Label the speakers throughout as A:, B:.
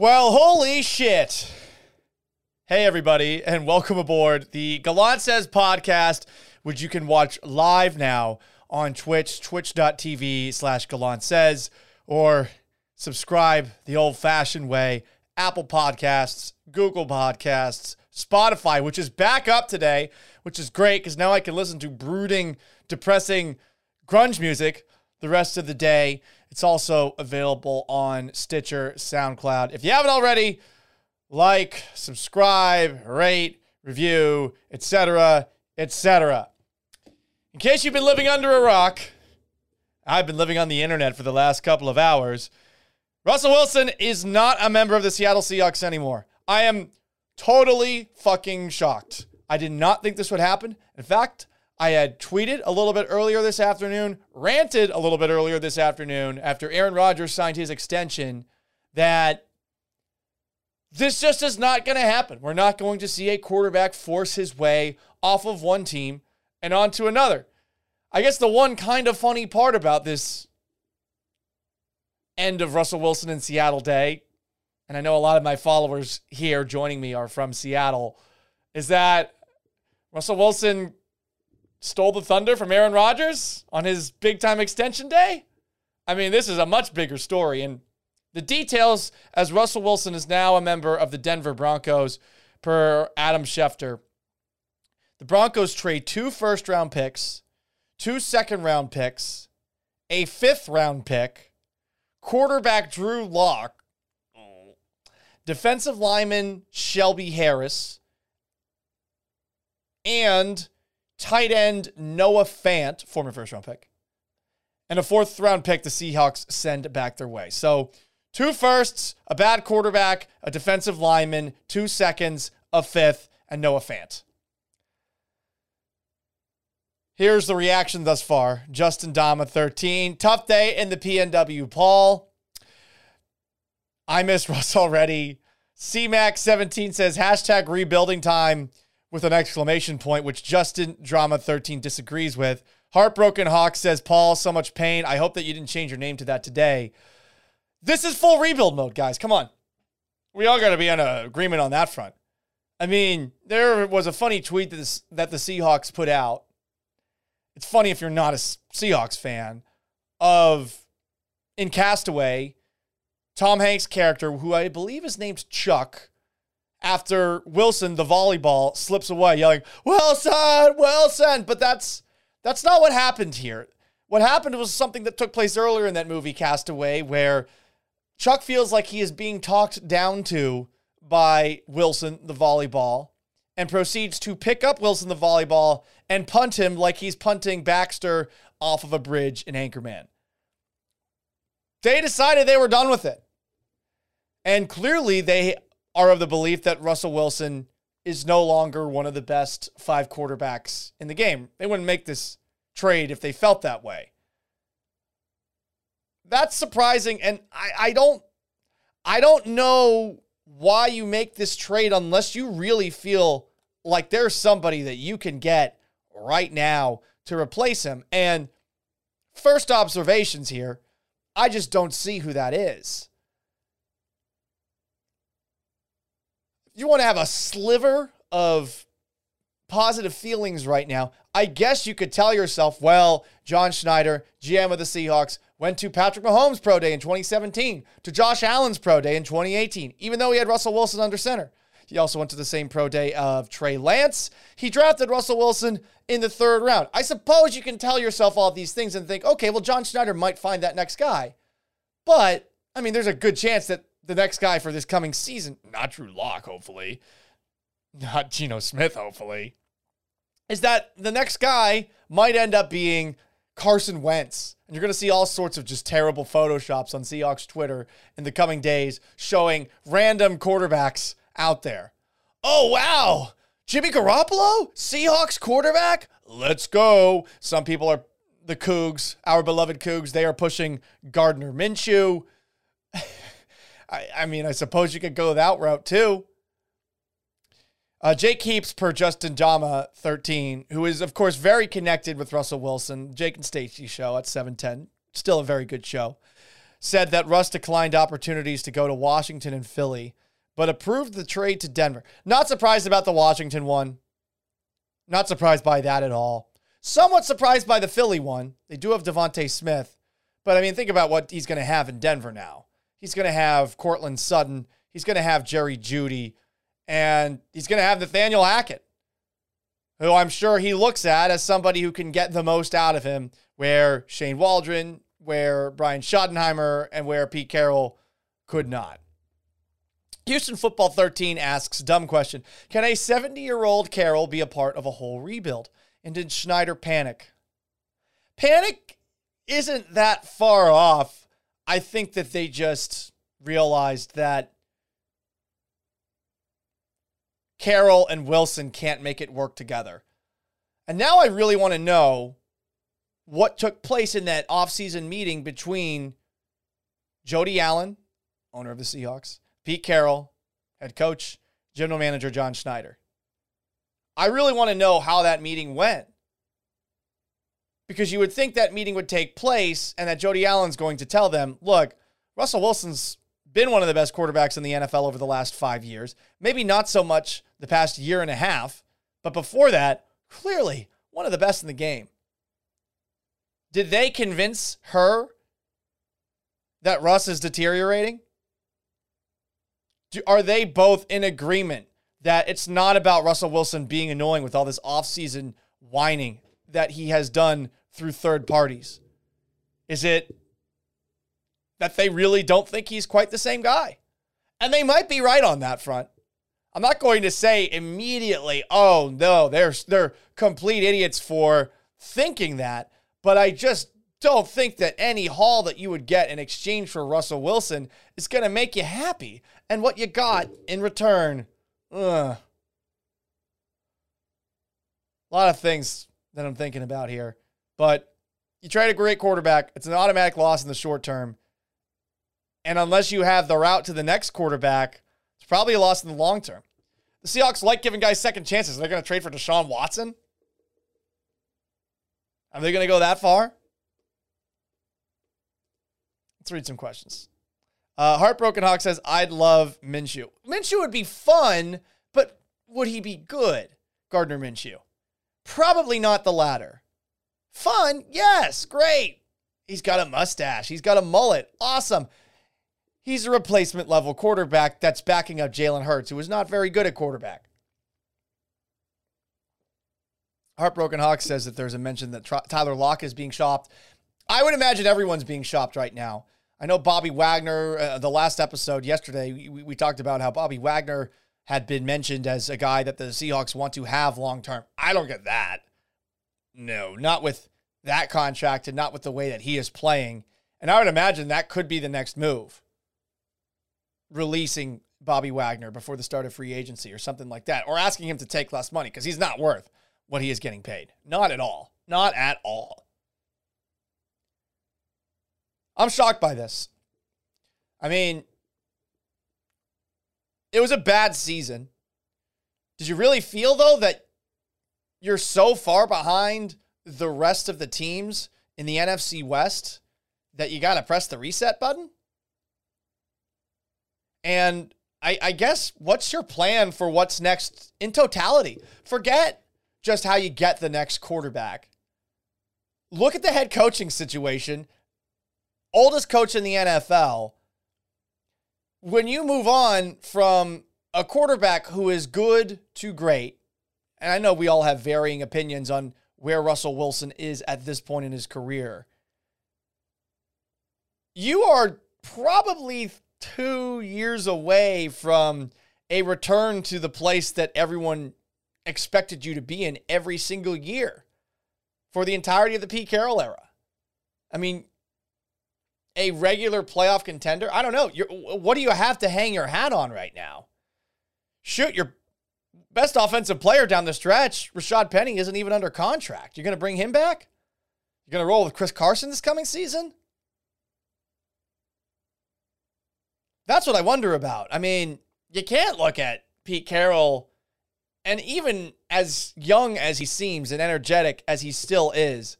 A: Well, holy shit. Hey, everybody, and welcome aboard the Gallant Says podcast, which you can watch live now on Twitch, twitch.tv slash Gallant Says, or subscribe the old fashioned way, Apple Podcasts, Google Podcasts, Spotify, which is back up today, which is great because now I can listen to brooding, depressing grunge music the rest of the day. It's also available on Stitcher, SoundCloud. If you haven't already, like, subscribe, rate, review, etc., etc. In case you've been living under a rock, I've been living on the internet for the last couple of hours. Russell Wilson is not a member of the Seattle Seahawks anymore. I am totally fucking shocked. I did not think this would happen. In fact, I had tweeted a little bit earlier this afternoon, ranted a little bit earlier this afternoon after Aaron Rodgers signed his extension that this just is not going to happen. We're not going to see a quarterback force his way off of one team and onto another. I guess the one kind of funny part about this end of Russell Wilson in Seattle day, and I know a lot of my followers here joining me are from Seattle, is that Russell Wilson stole the thunder from Aaron Rodgers on his big time extension day? I mean, this is a much bigger story. And the details as Russell Wilson is now a member of the Denver Broncos, per Adam Schefter. The Broncos trade two first round picks, two second round picks, a fifth round pick, quarterback Drew Lock, defensive lineman Shelby Harris, and tight end Noah Fant, former first round pick, and a fourth round pick the Seahawks send back their way. So two firsts, a bad quarterback, a defensive lineman, two seconds, a fifth, and Noah Fant. Here's the reaction thus far. Justin Dama 13. Tough day in the PNW. Paul. I miss Russ already. CMAX 17 says hashtag rebuilding time with an exclamation point, which Justin Drama 13 disagrees with. Heartbroken Hawk says, Paul, so much pain. I hope that you didn't change your name to that today. This is full rebuild mode, guys. Come on. We all got to be on an agreement on that front. I mean, there was a funny tweet that, this, that the Seahawks put out. It's funny if you're not a Seahawks fan of in Castaway, Tom Hanks' character, who I believe is named Chuck, after Wilson, the volleyball, slips away, yelling, Wilson, Wilson. But that's that's not what happened here. What happened was something that took place earlier in that movie, Castaway, where Chuck feels like he is being talked down to by Wilson, the volleyball, and proceeds to pick up Wilson, the volleyball, and punt him like he's punting Baxter off of a bridge in Anchorman. They decided they were done with it. And clearly, they are of the belief that Russell Wilson is no longer one of the best five quarterbacks in the game. They wouldn't make this trade if they felt that way. That's surprising, and I, I don't I don't know why you make this trade unless you really feel like there's somebody that you can get right now to replace him. And first observations here, I just don't see who that is. You want to have a sliver of positive feelings right now, I guess you could tell yourself, well, John Schneider, GM of the Seahawks, went to Patrick Mahomes' pro day in 2017, to Josh Allen's pro day in 2018, even though he had Russell Wilson under center. He also went to the same pro day of Trey Lance. He drafted Russell Wilson in the third round. I suppose you can tell yourself all these things and think, okay, well, John Schneider might find that next guy. But, I mean, there's a good chance that the next guy for this coming season, not Drew Lock, hopefully, not Geno Smith, hopefully, is that the next guy might end up being Carson Wentz. And you're going to see all sorts of just terrible photoshops on Seahawks Twitter in the coming days showing random quarterbacks out there. Oh, wow. Jimmy Garoppolo, Seahawks quarterback? Let's go. Some people are the Cougs, our beloved Cougs. They are pushing Gardner Minshew. I, I mean, I suppose you could go that route too. Uh, Jake Heaps per Justin Dama 13, who is, of course, very connected with Russell Wilson. Jake and Stacy show at 710. Still a very good show. said that Russ declined opportunities to go to Washington and Philly, but approved the trade to Denver. Not surprised about the Washington one. Not surprised by that at all. Somewhat surprised by the Philly one. They do have DeVonta Smith, but I mean, think about what he's going to have in Denver now. He's going to have Courtland Sutton. He's going to have Jerry Jeudy. and he's going to have Nathaniel Hackett, who I'm sure he looks at as somebody who can get the most out of him. Where Shane Waldron, where Brian Schottenheimer, and where Pete Carroll could not. Houston Football 13 asks, dumb question. Can a 70 year old Carroll be a part of a whole rebuild? And did Schneider panic? Panic isn't that far off. I think that they just realized that Carroll and Wilson can't make it work together. And now I really want to know what took place in that offseason meeting between Jody Allen, owner of the Seahawks, Pete Carroll, head coach, general manager John Schneider. I really want to know how that meeting went. Because you would think that meeting would take place and that Jody Allen's going to tell them, look, Russell Wilson's been one of the best quarterbacks in the NFL over the last five years. Maybe not so much the past year and a half, but before that, clearly one of the best in the game. Did they convince her that Russ is deteriorating? Do, are they both in agreement that it's not about Russell Wilson being annoying with all this offseason whining that he has done through third parties? Is it that they really don't think he's quite the same guy? And they might be right on that front. I'm not going to say immediately, oh no, they're they're complete idiots for thinking that, but I just don't think that any haul that you would get in exchange for Russell Wilson is going to make you happy. And what you got in return, ugh. A lot of things that I'm thinking about here. But you trade a great quarterback, it's an automatic loss in the short term. And unless you have the route to the next quarterback, it's probably a loss in the long term. The Seahawks like giving guys second chances. They're going to trade for Deshaun Watson. Are they going to go that far? Let's read some questions. Uh, Heartbroken Hawk says, I'd love Minshew. Minshew would be fun, but would he be good? Gardner Minshew. Probably not the latter. Fun? Yes, great. He's got a mustache. He's got a mullet. Awesome. He's a replacement level quarterback that's backing up Jalen Hurts, who is not very good at quarterback. Heartbroken Hawk says that there's a mention that Tyler Lockett is being shopped. I would imagine everyone's being shopped right now. I know Bobby Wagner, uh, the last episode yesterday, we, we talked about how Bobby Wagner had been mentioned as a guy that the Seahawks want to have long term. I don't get that. No, not with that contract and not with the way that he is playing. And I would imagine that could be the next move releasing Bobby Wagner before the start of free agency or something like that, or asking him to take less money because he's not worth what he is getting paid. Not at all. Not at all. I'm shocked by this. I mean, it was a bad season. Did you really feel, though, that you're so far behind the rest of the teams in the NFC West that you got to press the reset button? And I, I, guess what's your plan for what's next in totality? Forget just how you get the next quarterback. Look at the head coaching situation. Oldest coach in the NFL. When you move on from a quarterback who is good to great, and I know we all have varying opinions on where Russell Wilson is at this point in his career, you are probably two years away from a return to the place that everyone expected you to be in every single year for the entirety of the Pete Carroll era. I mean, a regular playoff contender. I don't know. You're, what do you have to hang your hat on right now? Shoot, your best offensive player down the stretch, Rashad Penny, isn't even under contract. You're going to bring him back? You're going to roll with Chris Carson this coming season? That's what I wonder about. I mean, you can't look at Pete Carroll, and even as young as he seems and energetic as he still is,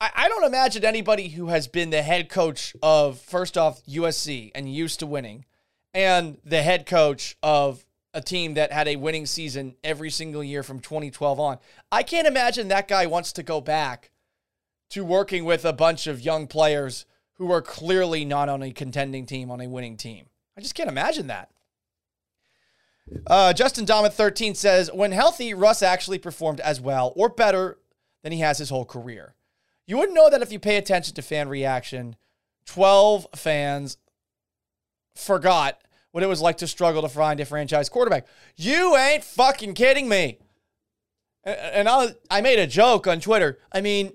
A: I, I don't imagine anybody who has been the head coach of, first off, USC and used to winning, and the head coach of a team that had a winning season every single year from 2012 on. I can't imagine that guy wants to go back to working with a bunch of young players who are clearly not on a contending team, on a winning team. I just can't imagine that. Uh, Justin Domet 13 says, when healthy, Russ actually performed as well or better than he has his whole career. You wouldn't know that if you pay attention to fan reaction. 12 fans forgot what it was like to struggle to find a franchise quarterback. You ain't fucking kidding me. And I, I made a joke on Twitter. I mean,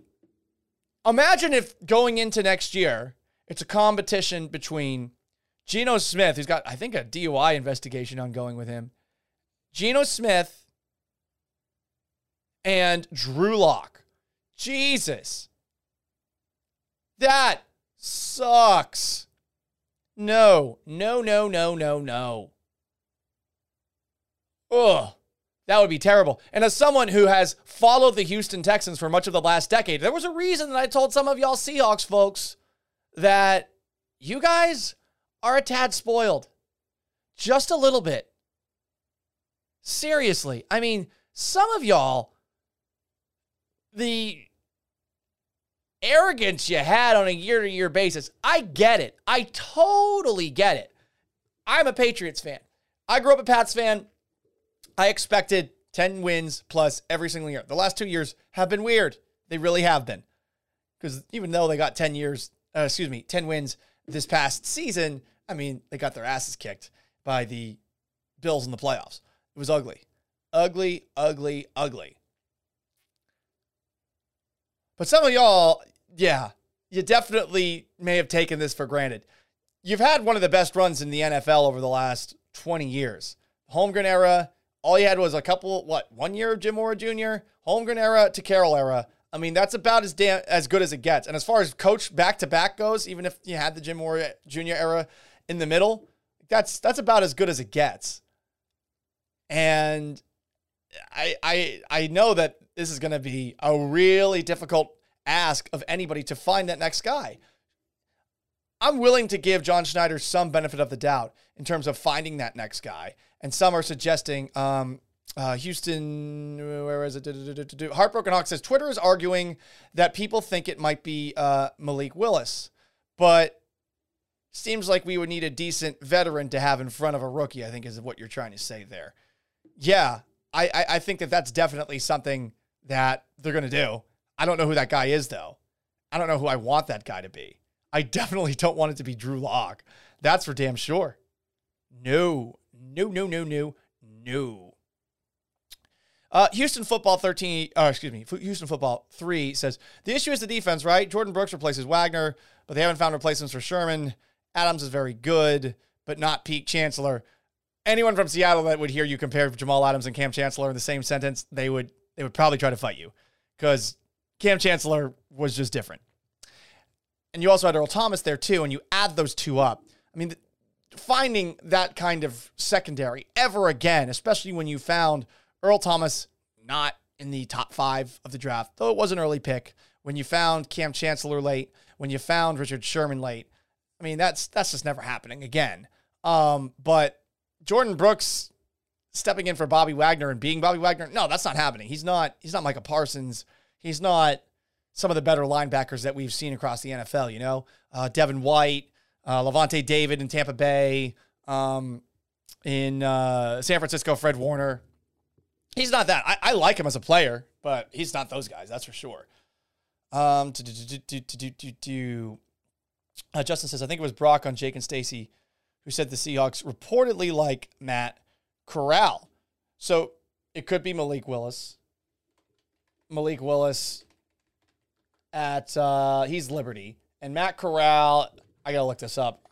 A: imagine if going into next year, it's a competition between Geno Smith, who's got, I think, a DUI investigation ongoing with him, Geno Smith, and Drew Lock. Jesus. That sucks. No, no, no, no, no, no. Ugh. That would be terrible. And as someone who has followed the Houston Texans for much of the last decade, there was a reason that I told some of y'all Seahawks folks that you guys are a tad spoiled. Just a little bit. Seriously. I mean, some of y'all, the arrogance you had on a year to year basis, I get it. I totally get it. I'm a Patriots fan. I grew up a Pats fan. I expected 10 wins plus every single year. The last two years have been weird. They really have been. Because even though they got 10 years, uh, excuse me, 10 wins this past season, I mean, they got their asses kicked by the Bills in the playoffs. It was ugly. Ugly, ugly, ugly. But some of y'all, yeah, you definitely may have taken this for granted. You've had one of the best runs in the NFL over the last 20 years. Holmgren era, all you had was a couple, what, one year of Jim Mora Jr., Holmgren era to Carroll era. I mean, that's about as damn as good as it gets. And as far as coach back to back goes, even if you had the Jim Mora Jr. era in the middle, that's that's about as good as it gets. And I I I know that this is going to be a really difficult ask of anybody to find that next guy. I'm willing to give John Schneider some benefit of the doubt in terms of finding that next guy. And some are suggesting um, uh, Houston, where is it? Heartbroken Hawk says Twitter is arguing that people think it might be uh, Malik Willis, but seems like we would need a decent veteran to have in front of a rookie. I think is what you're trying to say there. Yeah, I I, I think that that's definitely something that they're going to do. I don't know who that guy is though. I don't know who I want that guy to be. I definitely don't want it to be Drew Lock. That's for damn sure. No, no, no, no, no, no. Uh, Houston football 13, uh, excuse me, Houston football 3 says the issue is the defense, right? Jordyn Brooks replaces Wagner, but they haven't found replacements for Sherman. Adams is very good, but not peak Chancellor. Anyone from Seattle that would hear you compare Jamal Adams and Kam Chancellor in the same sentence, they would they would probably try to fight you because Kam Chancellor was just different. And you also had Earl Thomas there too, and you add those two up. I mean, finding that kind of secondary ever again, especially when you found Earl Thomas not in the top five of the draft, though it was an early pick. When you found Kam Chancellor late, when you found Richard Sherman late, I mean that's that's just never happening again. Um, but Jordyn Brooks stepping in for Bobby Wagner and being Bobby Wagner, no, that's not happening. He's not he's not Micah Parsons. He's not some of the better linebackers that we've seen across the NFL. You know, uh, Devin White, uh, Lavonte David in Tampa Bay, um, in uh, San Francisco, Fred Warner. He's not that. I, I like him as a player, but he's not those guys. That's for sure. Um, to do, do, uh, Justin says, I think it was Brock on Jake and Stacy who said the Seahawks reportedly like Matt Corral. So it could be Malik Willis. Malik Willis at uh, he's Liberty and Matt Corral. I gotta look this up.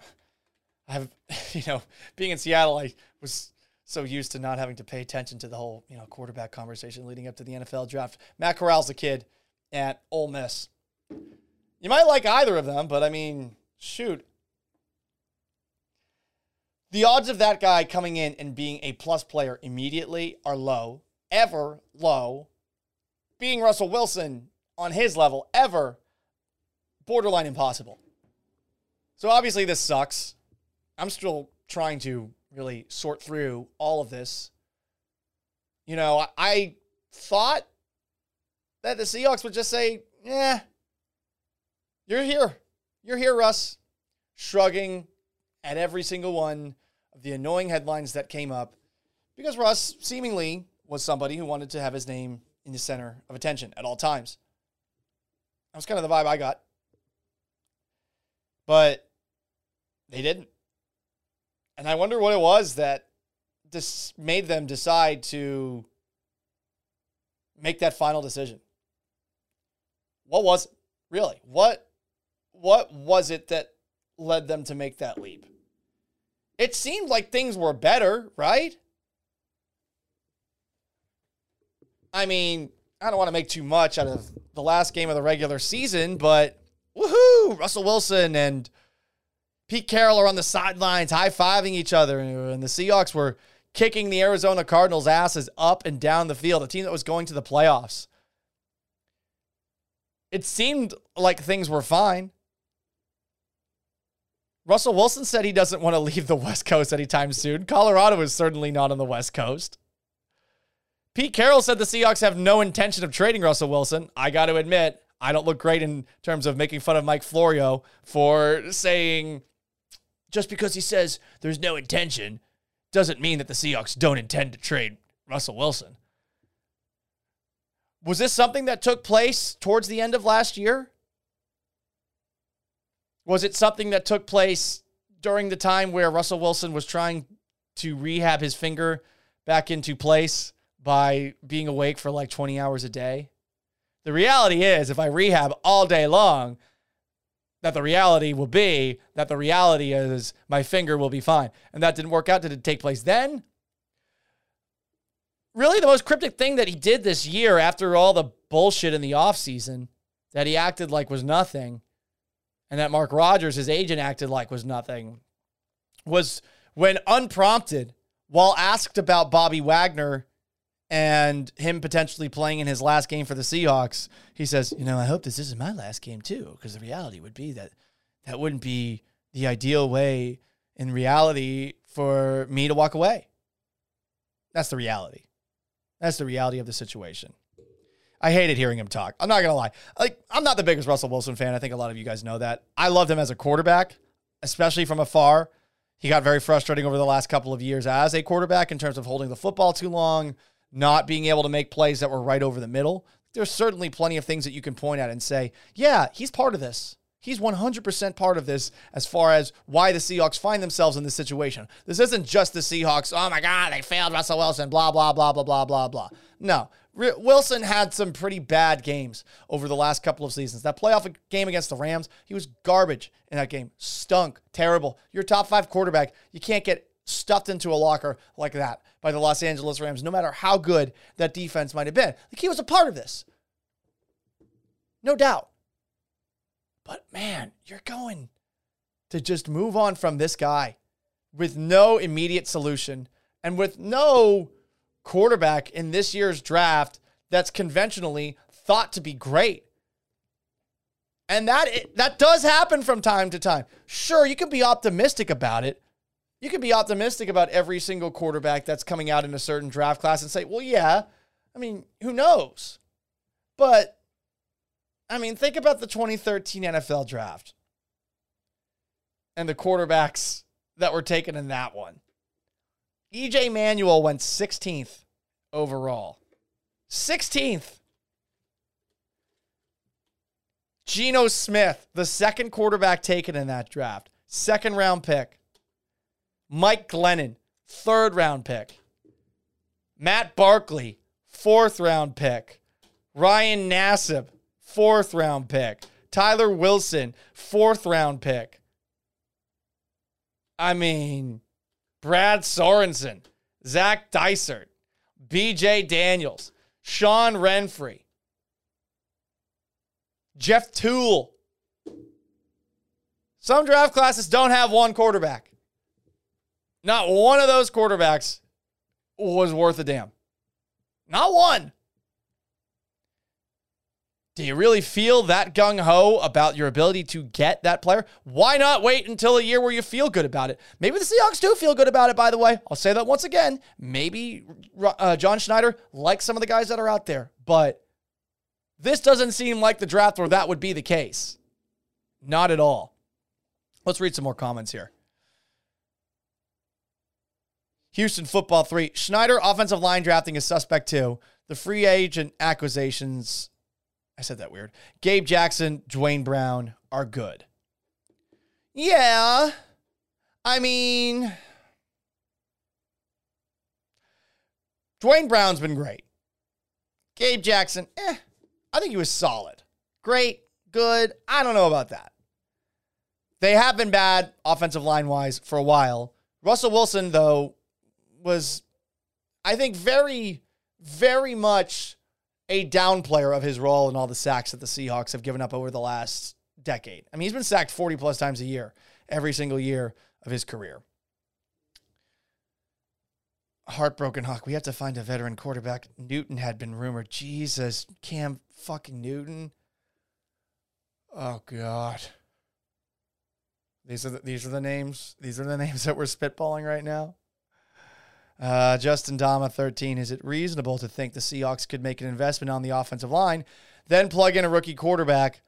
A: I have you know being in Seattle, I was so used to not having to pay attention to the whole, you know, quarterback conversation leading up to the NFL draft. Matt Corral's a kid at Ole Miss. You might like either of them, but I mean, shoot. The odds of that guy coming in and being a plus player immediately are low, ever low. Being Russell Wilson on his level, ever borderline impossible. So obviously this sucks. I'm still trying to really sort through all of this. You know, I, thought that the Seahawks would just say, "Yeah, you're here. You're here, Russ." Shrugging at every single one of the annoying headlines that came up because Russ seemingly was somebody who wanted to have his name in the center of attention at all times. That was kind of the vibe I got. But they didn't. And I wonder what it was that this made them decide to make that final decision. What was it? Really? What what was it that led them to make that leap? It seemed like things were better, right? I mean, I don't want to make too much out of the last game of the regular season, but woohoo! Russell Wilson and Pete Carroll are on the sidelines high fiving each other, and the Seahawks were kicking the Arizona Cardinals' asses up and down the field, a team that was going to the playoffs. It seemed like things were fine. Russell Wilson said he doesn't want to leave the West Coast anytime soon. Colorado is certainly not on the West Coast. Pete Carroll said the Seahawks have no intention of trading Russell Wilson. I got to admit, I don't look great in terms of making fun of Mike Florio for saying just because he says there's no intention doesn't mean that the Seahawks don't intend to trade Russell Wilson. Was this something that took place towards the end of last year? Was it something that took place during the time where Russell Wilson was trying to rehab his finger back into place by being awake for like 20 hours a day? The reality is, if I rehab all day long, that the reality will be that the reality is my finger will be fine. And that didn't work out. Did it take place then? Really, the most cryptic thing that he did this year after all the bullshit in the offseason that he acted like was nothing and that Mark Rodgers, his agent, acted like was nothing, was when unprompted, while asked about Bobby Wagner and him potentially playing in his last game for the Seahawks, he says, You know, I hope this isn't my last game too, because the reality would be that that wouldn't be the ideal way in reality for me to walk away. That's the reality. That's the reality of the situation. I hated hearing him talk. I'm not gonna lie. Like, I'm not the biggest Russell Wilson fan. I think a lot of you guys know that. I loved him as a quarterback, especially from afar. He got very frustrating over the last couple of years as a quarterback in terms of holding the football too long, not being able to make plays that were right over the middle. There's certainly plenty of things that you can point at and say, yeah, he's part of this. He's 100% part of this as far as why the Seahawks find themselves in this situation. This isn't just the Seahawks, oh my God, they failed Russell Wilson, blah, blah, blah, blah, blah, blah, blah. No, Wilson had some pretty bad games over the last couple of seasons. That playoff game against the Rams, he was garbage in that game. Stunk, terrible. Your top five quarterback, you can't get stuffed into a locker like that by the Los Angeles Rams, no matter how good that defense might have been. Like he was a part of this. No doubt. But man, you're going to just move on from this guy with no immediate solution and with no quarterback in this year's draft that's conventionally thought to be great. And that that does happen from time to time. Sure, you can be optimistic about it. You can be optimistic about every single quarterback that's coming out in a certain draft class and say, "Well, yeah, I mean, who knows?" But I mean, think about the 2013 NFL draft and the quarterbacks that were taken in that one. EJ Manuel went 16th overall. 16th. Geno Smith, the second quarterback taken in that draft, second round pick. Mike Glennon, third round pick. Matt Barkley, fourth round pick. Ryan Nassib, fourth round pick. Tyler Wilson, fourth round pick. I mean, Brad Sorensen, Zach Dysert, BJ Daniels, Sean Renfree, Jeff Tuel. Some draft classes don't have one quarterback. Not one of those quarterbacks was worth a damn. Not one. Do you really feel that gung ho about your ability to get that player? Why not wait until a year where you feel good about it? Maybe the Seahawks do feel good about it, by the way. I'll say that once again. Maybe uh, John Schneider likes some of the guys that are out there, but this doesn't seem like the draft where that would be the case. Not at all. Let's read some more comments here. Houston football three. Schneider offensive line drafting is suspect too. The free agent acquisitions I said that weird. Gabe Jackson, Duane Brown are good. Yeah. I mean, Duane Brown's been great. Gabe Jackson, eh, I think he was solid. Great, good. I don't know about that. They have been bad offensive line wise for a while. Russell Wilson, though, was, I think, very, very much a down player of his role in all the sacks that the Seahawks have given up over the last decade. I mean, he's been sacked 40 plus times a year, every single year of his career. Heartbroken Hawk. We have to find a veteran quarterback. Newton had been rumored. Jesus, Cam fucking Newton. Oh God. These are the, these are the names. These are the names that we're spitballing right now. Uh, Justin Dama, 13. Is it reasonable to think the Seahawks could make an investment on the offensive line, then plug in a rookie quarterback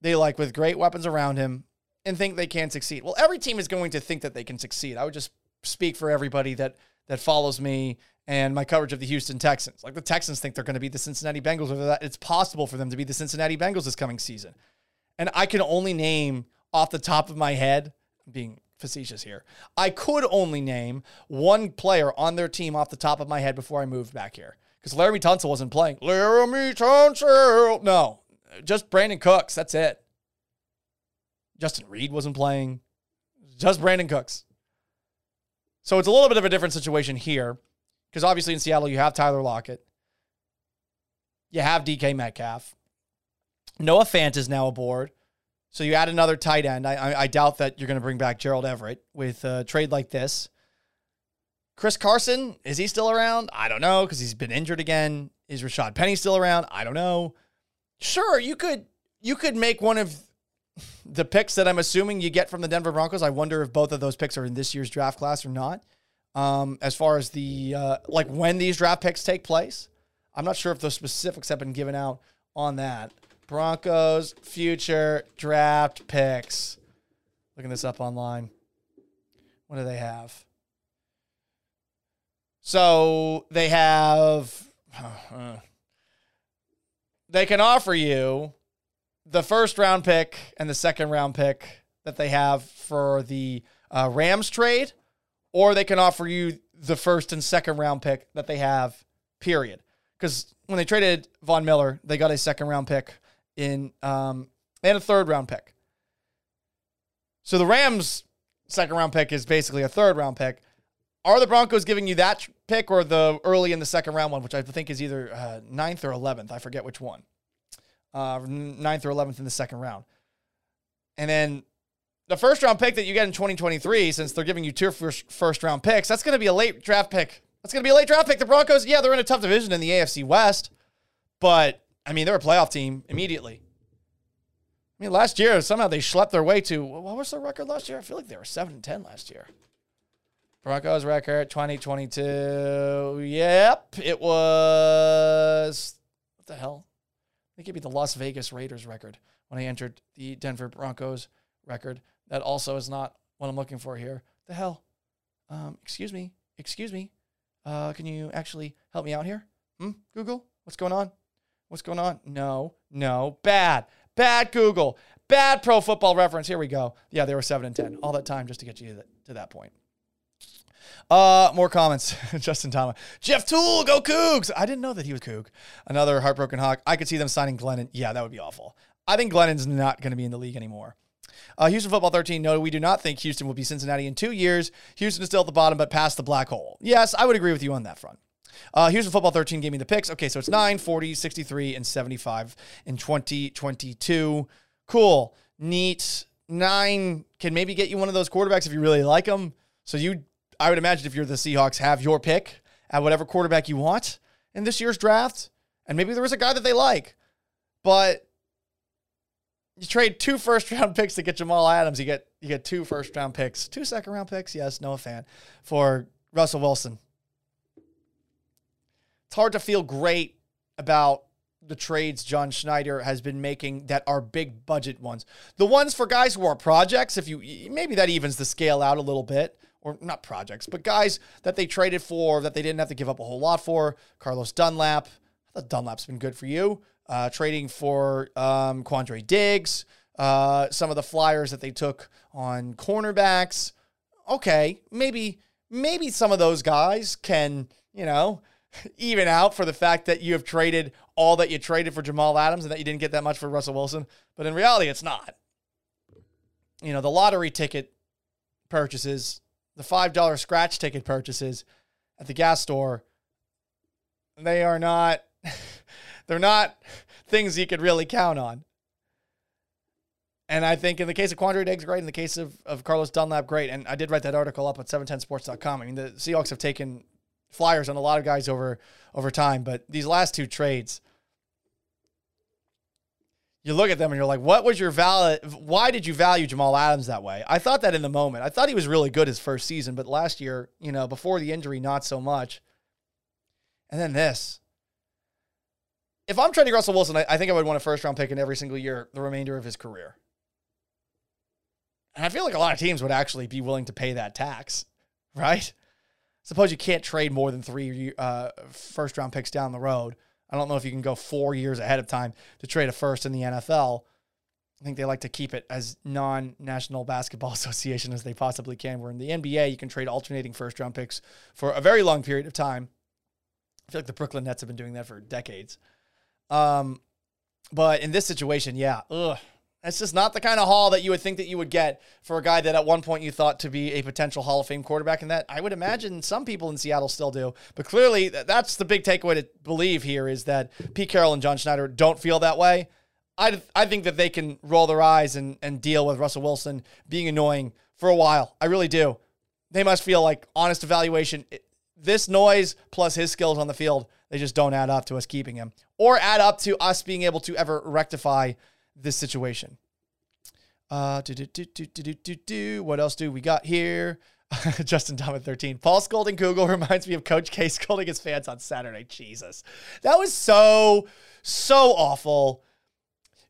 A: they like with great weapons around him and think they can succeed? Well, every team is going to think that they can succeed. I would just speak for everybody that that follows me and my coverage of the Houston Texans. Like the Texans think they're going to be the Cincinnati Bengals, or that it's possible for them to be the Cincinnati Bengals this coming season. And I can only name off the top of my head, being facetious here. I could only name one player on their team off the top of my head before I moved back here. Because Laremy Tunsil wasn't playing. Laremy Tunsil. No, just Brandin Cooks. That's it. Justin Reid wasn't playing. Just Brandin Cooks. So it's a little bit of a different situation here. Because obviously in Seattle, you have Tyler Lockett. You have DK Metcalf. Noah Fant is now aboard. So you add another tight end. I, I, I doubt that you're going to bring back Gerald Everett with a trade like this. Chris Carson, is he still around? I don't know because he's been injured again. Is Rashad Penny still around? I don't know. Sure, you could you could make one of the picks that I'm assuming you get from the Denver Broncos. I wonder if both of those picks are in this year's draft class or not. Um, as far as the uh, like when these draft picks take place, I'm not sure if those specifics have been given out on that. Broncos future draft picks. Looking this up online. What do they have? So they have. Uh, they can offer you the first round pick and the second round pick that they have for the uh, Rams trade, or they can offer you the first and second round pick that they have, period. Because when they traded Von Miller, they got a second round pick in um, and a third round pick. So the Rams' second round pick is basically a third round pick. Are the Broncos giving you that pick or the early in the second round one, which I think is either uh, ninth or 11th? I forget which one. Uh, ninth or 11th in the second round. And then the first round pick that you get in 2023, since they're giving you two first, first round picks, that's going to be a late draft pick. That's going to be a late draft pick. The Broncos, yeah, they're in a tough division in the AFC West, but I mean, they're a playoff team immediately. I mean, last year somehow they schlepped their way to what was their record last year? I feel like they were seven and ten last year. Broncos record 2022. Yep, it was what the hell? They gave me the Las Vegas Raiders record when I entered the Denver Broncos record. That also is not what I'm looking for here. The hell? Um, excuse me. Excuse me. Uh, can you actually help me out here? Hmm? Google, what's going on? What's going on? No, no. Bad. Bad Google. Bad pro football reference. Here we go. Yeah, they were 7 and 10. All that time just to get you to, to that point. Uh, more comments. Justin Thomas. Jeff Tuel, go Cougs. I didn't know that he was Coug. Another heartbroken hawk. I could see them signing Glennon. Yeah, that would be awful. I think Glennon's not going to be in the league anymore. Uh, Houston Football 13. No, we do not think Houston will be Cincinnati in two years. Houston is still at the bottom, but past the black hole. Yes, I would agree with you on that front. Uh, here's the football 13 gave me the picks. Okay, so it's 9, 40, 63, and 75 in 2022. Cool. Neat. Nine can maybe get you one of those quarterbacks if you really like them. So you, I would imagine if you're the Seahawks, have your pick at whatever quarterback you want in this year's draft. And maybe there is a guy that they like. But you trade two first round picks to get Jamal Adams. You get you get two first round picks, two second round picks. Yes, Noah Fant for Russell Wilson. It's hard to feel great about the trades John Schneider has been making that are big budget ones. The ones for guys who are projects, if you maybe that evens the scale out a little bit, or not projects, but guys that they traded for that they didn't have to give up a whole lot for. Carlos Dunlap. I thought Dunlap's been good for you. Uh, trading for um, Quandre Diggs. Uh, some of the flyers that they took on cornerbacks. Okay, maybe maybe some of those guys can you know even out for the fact that you have traded all that you traded for Jamal Adams and that you didn't get that much for Russell Wilson. But in reality, it's not. You know, the lottery ticket purchases, the $5 scratch ticket purchases at the gas store, they are not, they're not things you could really count on. And I think in the case of Quandre Diggs, great. In the case of, of Carlos Dunlap, great. And I did write that article up at 710sports.com. I mean, the Seahawks have taken flyers on a lot of guys over over time, but these last two trades, you look at them and you're like, what was your value? Why did you value Jamal Adams that way? I thought that in the moment. I thought he was really good his first season, but last year, you know, before the injury, not so much. And then this. If I'm trading Russell Wilson, I, I think I would want a first round pick in every single year the remainder of his career. And I feel like a lot of teams would actually be willing to pay that tax, right? Suppose you can't trade more than three uh, first round picks down the road. I don't know if you can go four years ahead of time to trade a first in the NFL. I think they like to keep it as non National Basketball Association as they possibly can. Where in the NBA, you can trade alternating first round picks for a very long period of time. I feel like the Brooklyn Nets have been doing that for decades. Um, but in this situation, yeah, ugh, that's just not the kind of haul that you would think that you would get for a guy that at one point you thought to be a potential Hall of Fame quarterback. And that I would imagine some people in Seattle still do. But clearly, that's the big takeaway to believe here is that Pete Carroll and John Schneider don't feel that way. I, I think that they can roll their eyes and, and deal with Russell Wilson being annoying for a while. I really do. They must feel like honest evaluation. This noise plus his skills on the field, they just don't add up to us keeping him or add up to us being able to ever rectify this situation. Uh, do, do, do, do, do, do, do. What else do we got here? Justin Tom at 13. Paul scolding Google reminds me of Coach K scolding his fans on Saturday. Jesus. That was so, so awful.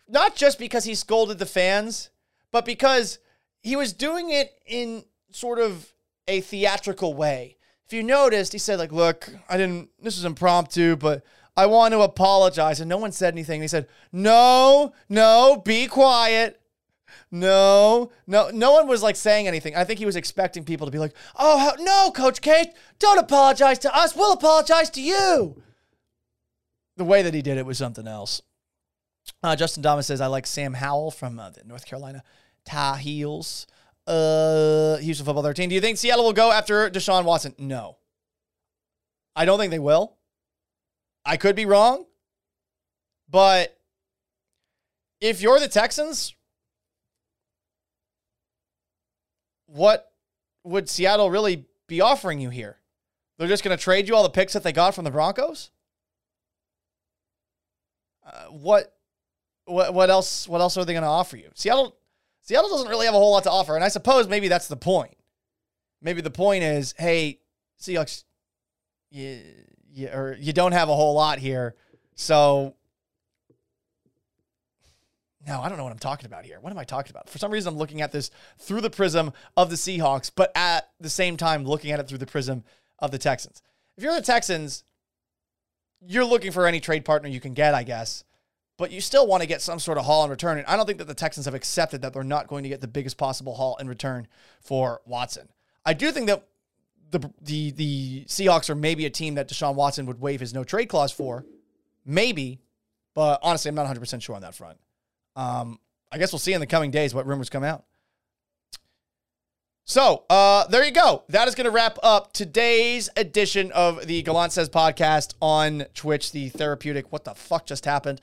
A: Not just because he scolded the fans, but because he was doing it in sort of a theatrical way. If you noticed, he said, like, look, I didn't, this was impromptu, but I want to apologize. And no one said anything. He said, No, no, be quiet. No, no, no one was like saying anything. I think he was expecting people to be like, Oh, how, no, Coach K, don't apologize to us. We'll apologize to you. The way that he did it was something else. Uh, Justin Thomas says, I like Sam Howell from uh, the North Carolina Tar Heels. Uh, Houston Football 13. Do you think Seattle will go after Deshaun Watson? No. I don't think they will. I could be wrong, but if you're the Texans, what would Seattle really be offering you here? They're just going to trade you all the picks that they got from the Broncos? Uh, what what what else what else are they going to offer you? Seattle Seattle doesn't really have a whole lot to offer, and I suppose maybe that's the point. Maybe the point is, hey, Seahawks, you, or you don't have a whole lot here. So no, I don't know what I'm talking about here. What am I talking about? For some reason, I'm looking at this through the prism of the Seahawks, but at the same time, looking at it through the prism of the Texans. If you're the Texans, you're looking for any trade partner you can get, I guess, but you still want to get some sort of haul in return. And I don't think that the Texans have accepted that they're not going to get the biggest possible haul in return for Watson. I do think that the the the Seahawks are maybe a team that Deshaun Watson would waive his no trade clause for, maybe, but honestly, I'm not 100 percent sure on that front. Um, I guess we'll see in the coming days what rumors come out. So uh, there you go. That is going to wrap up today's edition of the Gallant Says podcast on Twitch. The therapeutic. What the fuck just happened?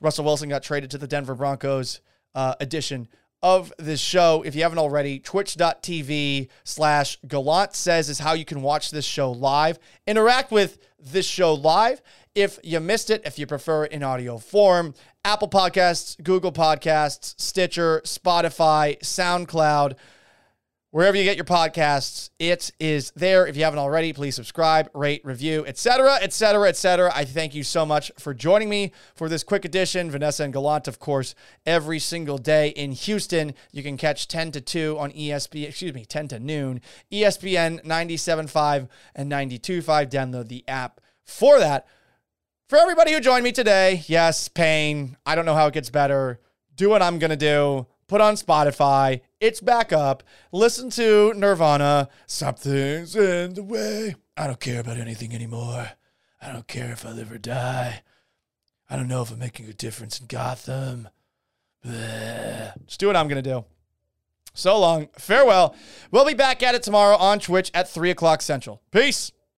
A: Russell Wilson got traded to the Denver Broncos uh, edition of this show, if you haven't already, twitch.tv slash Gallant says is how you can watch this show live. Interact with this show live. If you missed it, if you prefer it in audio form, Apple Podcasts, Google Podcasts, Stitcher, Spotify, SoundCloud, wherever you get your podcasts, it is there. If you haven't already, please subscribe, rate, review, etc., etc., etc. I thank you so much for joining me for this quick edition. Vanessa and Gallant, of course, every single day in Houston. You can catch 10 to 2 on ESPN, excuse me, 10 to noon, ESPN 97.5 and 92.5. Download the app for that. For everybody who joined me today, yes, pain. I don't know how it gets better. Do what I'm going to do. Put on Spotify. It's back up. Listen to Nirvana. Something's in the way. I don't care about anything anymore. I don't care if I live or die. I don't know if I'm making a difference in Gotham. Just do what I'm going to do. So long. Farewell. We'll be back at it tomorrow on Twitch at 3 o'clock Central. Peace.